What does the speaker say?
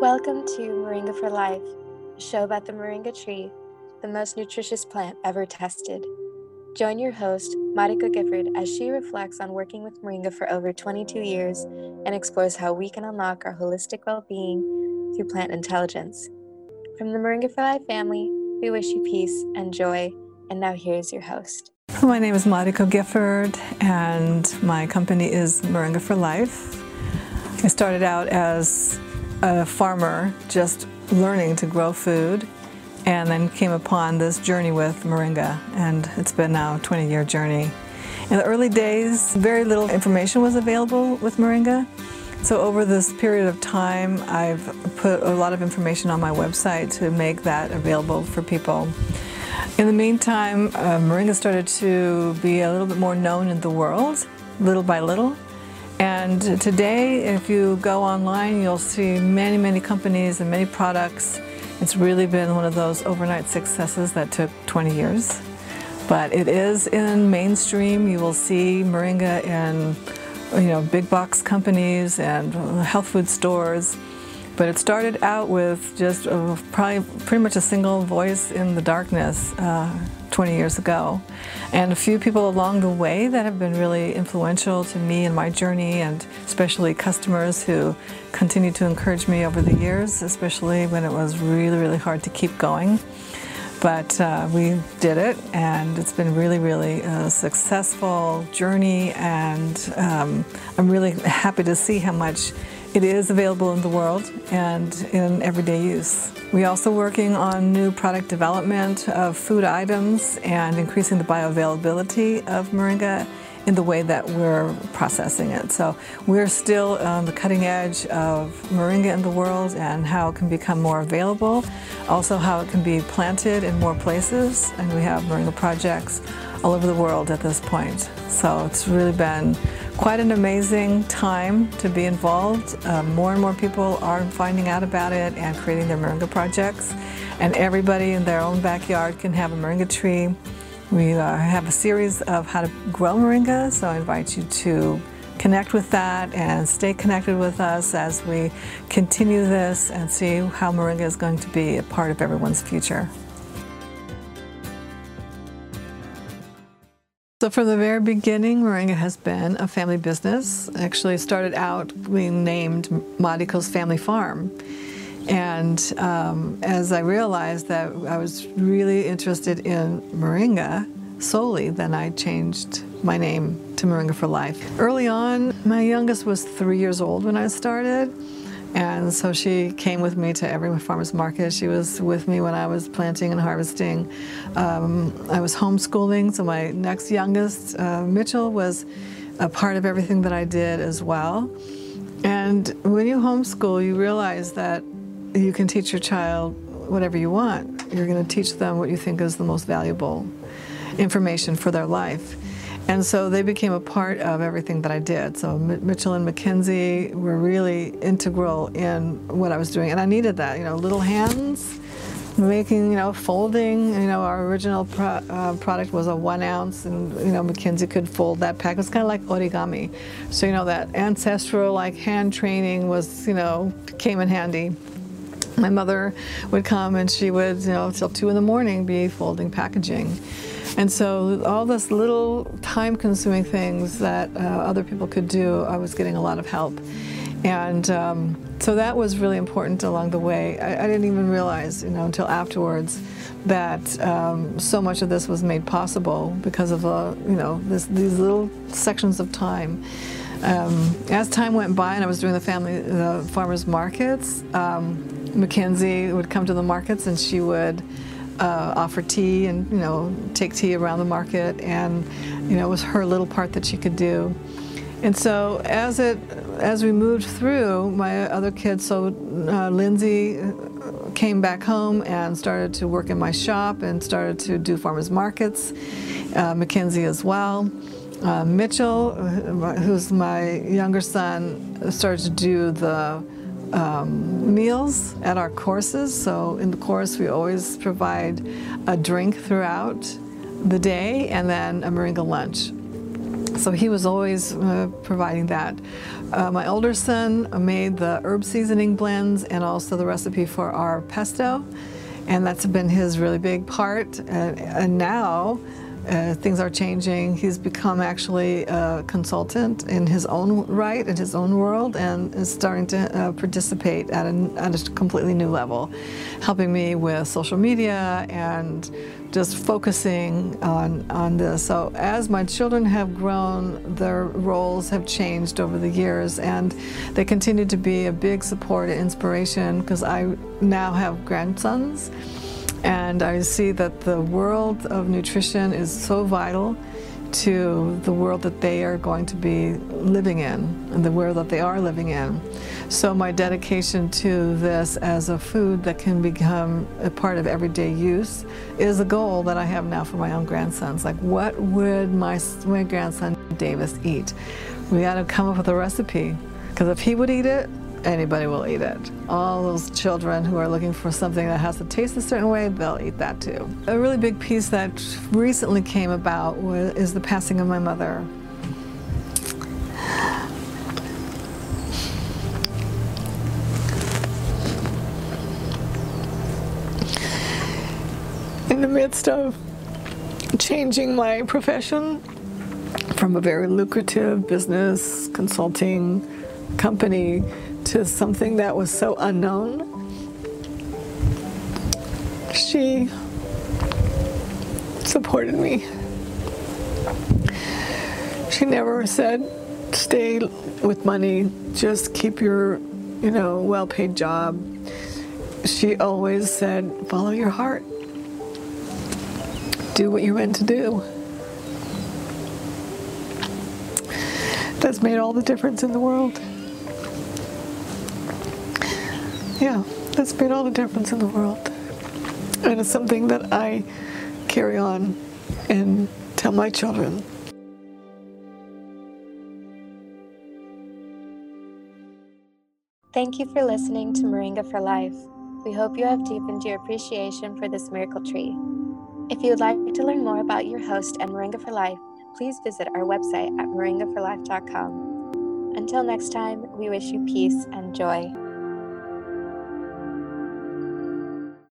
Welcome to Moringa for Life, a show about the moringa tree, the most nutritious plant ever tested. Join your host, Mariko Gifford, as she reflects on working with moringa for over 22 years and explores how we can unlock our holistic well being through plant intelligence. From the Moringa for Life family, we wish you peace and joy. And now here's your host. My name is Mariko Gifford, and my company is Moringa for Life. I started out as a farmer, just learning to grow food, and then came upon this journey with Moringa, and it's been now a 20 year journey. In the early days, very little information was available with Moringa. So over this period of time, I've put a lot of information on my website to make that available for people. In the meantime, uh, Moringa started to be a little bit more known in the world, little by little. And today, if you go online, you'll see many, many companies and many products. It's really been one of those overnight successes that took 20 years. But it is in mainstream. You will see Moringa in you know, big box companies and health food stores. But it started out with just a, probably pretty much a single voice in the darkness uh, 20 years ago. And a few people along the way that have been really influential to me in my journey, and especially customers who continue to encourage me over the years, especially when it was really, really hard to keep going. But uh, we did it, and it's been really, really a successful journey, and um, I'm really happy to see how much it is available in the world and in everyday use. We're also working on new product development of food items and increasing the bioavailability of moringa in the way that we're processing it. So we're still on the cutting edge of moringa in the world and how it can become more available, also how it can be planted in more places, and we have moringa projects all over the world at this point. So it's really been quite an amazing time to be involved. Uh, more and more people are finding out about it and creating their moringa projects. And everybody in their own backyard can have a moringa tree. We uh, have a series of how to grow moringa, so I invite you to connect with that and stay connected with us as we continue this and see how moringa is going to be a part of everyone's future. So from the very beginning, Moringa has been a family business. Actually started out being named Mariko's Family Farm. And um, as I realized that I was really interested in Moringa solely, then I changed my name to Moringa for Life. Early on, my youngest was three years old when I started. And so she came with me to every farmer's market. She was with me when I was planting and harvesting. Um, I was homeschooling, so my next youngest, uh, Mitchell, was a part of everything that I did as well. And when you homeschool, you realize that you can teach your child whatever you want. You're going to teach them what you think is the most valuable information for their life. And so they became a part of everything that I did. So Mitchell and Mackenzie were really integral in what I was doing. And I needed that, you know, little hands, making, you know, folding. You know, our original pro uh, product was a one ounce, and, you know, Mackenzie could fold that pack. It was kind of like origami. So, you know, that ancestral, like, hand training was, you know, came in handy. My mother would come and she would, you know, till two in the morning be folding packaging. And so all this little time-consuming things that uh, other people could do, I was getting a lot of help. And um, so that was really important along the way. I, I, didn't even realize, you know, until afterwards that um, so much of this was made possible because of, uh, you know, this, these little sections of time. Um, as time went by and I was doing the family, the farmers markets, um, Mackenzie would come to the markets and she would uh, offer tea and you know take tea around the market and you know it was her little part that she could do. And so as it as we moved through my other kids so uh, Lindsay came back home and started to work in my shop and started to do farmers markets uh, Mackenzie as well uh, Mitchell who's my younger son started to do the um, meals at our courses. So in the course, we always provide a drink throughout the day and then a moringa lunch. So he was always uh, providing that. Uh, my older son made the herb seasoning blends and also the recipe for our pesto. And that's been his really big part. and, and now uh, things are changing. He's become actually a consultant in his own right, in his own world, and is starting to uh, participate at a, at a completely new level, helping me with social media and just focusing on, on this. So as my children have grown, their roles have changed over the years, and they continue to be a big support and inspiration because I now have grandsons. And I see that the world of nutrition is so vital to the world that they are going to be living in and the world that they are living in. So my dedication to this as a food that can become a part of everyday use is a goal that I have now for my own grandsons. Like what would my, my grandson Davis eat? We got to come up with a recipe because if he would eat it, anybody will eat it. All those children who are looking for something that has to taste a certain way, they'll eat that too. A really big piece that recently came about was, is the passing of my mother. In the midst of changing my profession from a very lucrative business consulting company to something that was so unknown. She supported me. She never said, stay with money, just keep your, you know, well paid job. She always said, follow your heart. Do what you're meant to do. That's made all the difference in the world. Yeah, that's made all the difference in the world. And it's something that I carry on and tell my children. Thank you for listening to Moringa for Life. We hope you have deepened your appreciation for this miracle tree. If you would like to learn more about your host and Moringa for Life, please visit our website at moringaforlife.com. Until next time, we wish you peace and joy.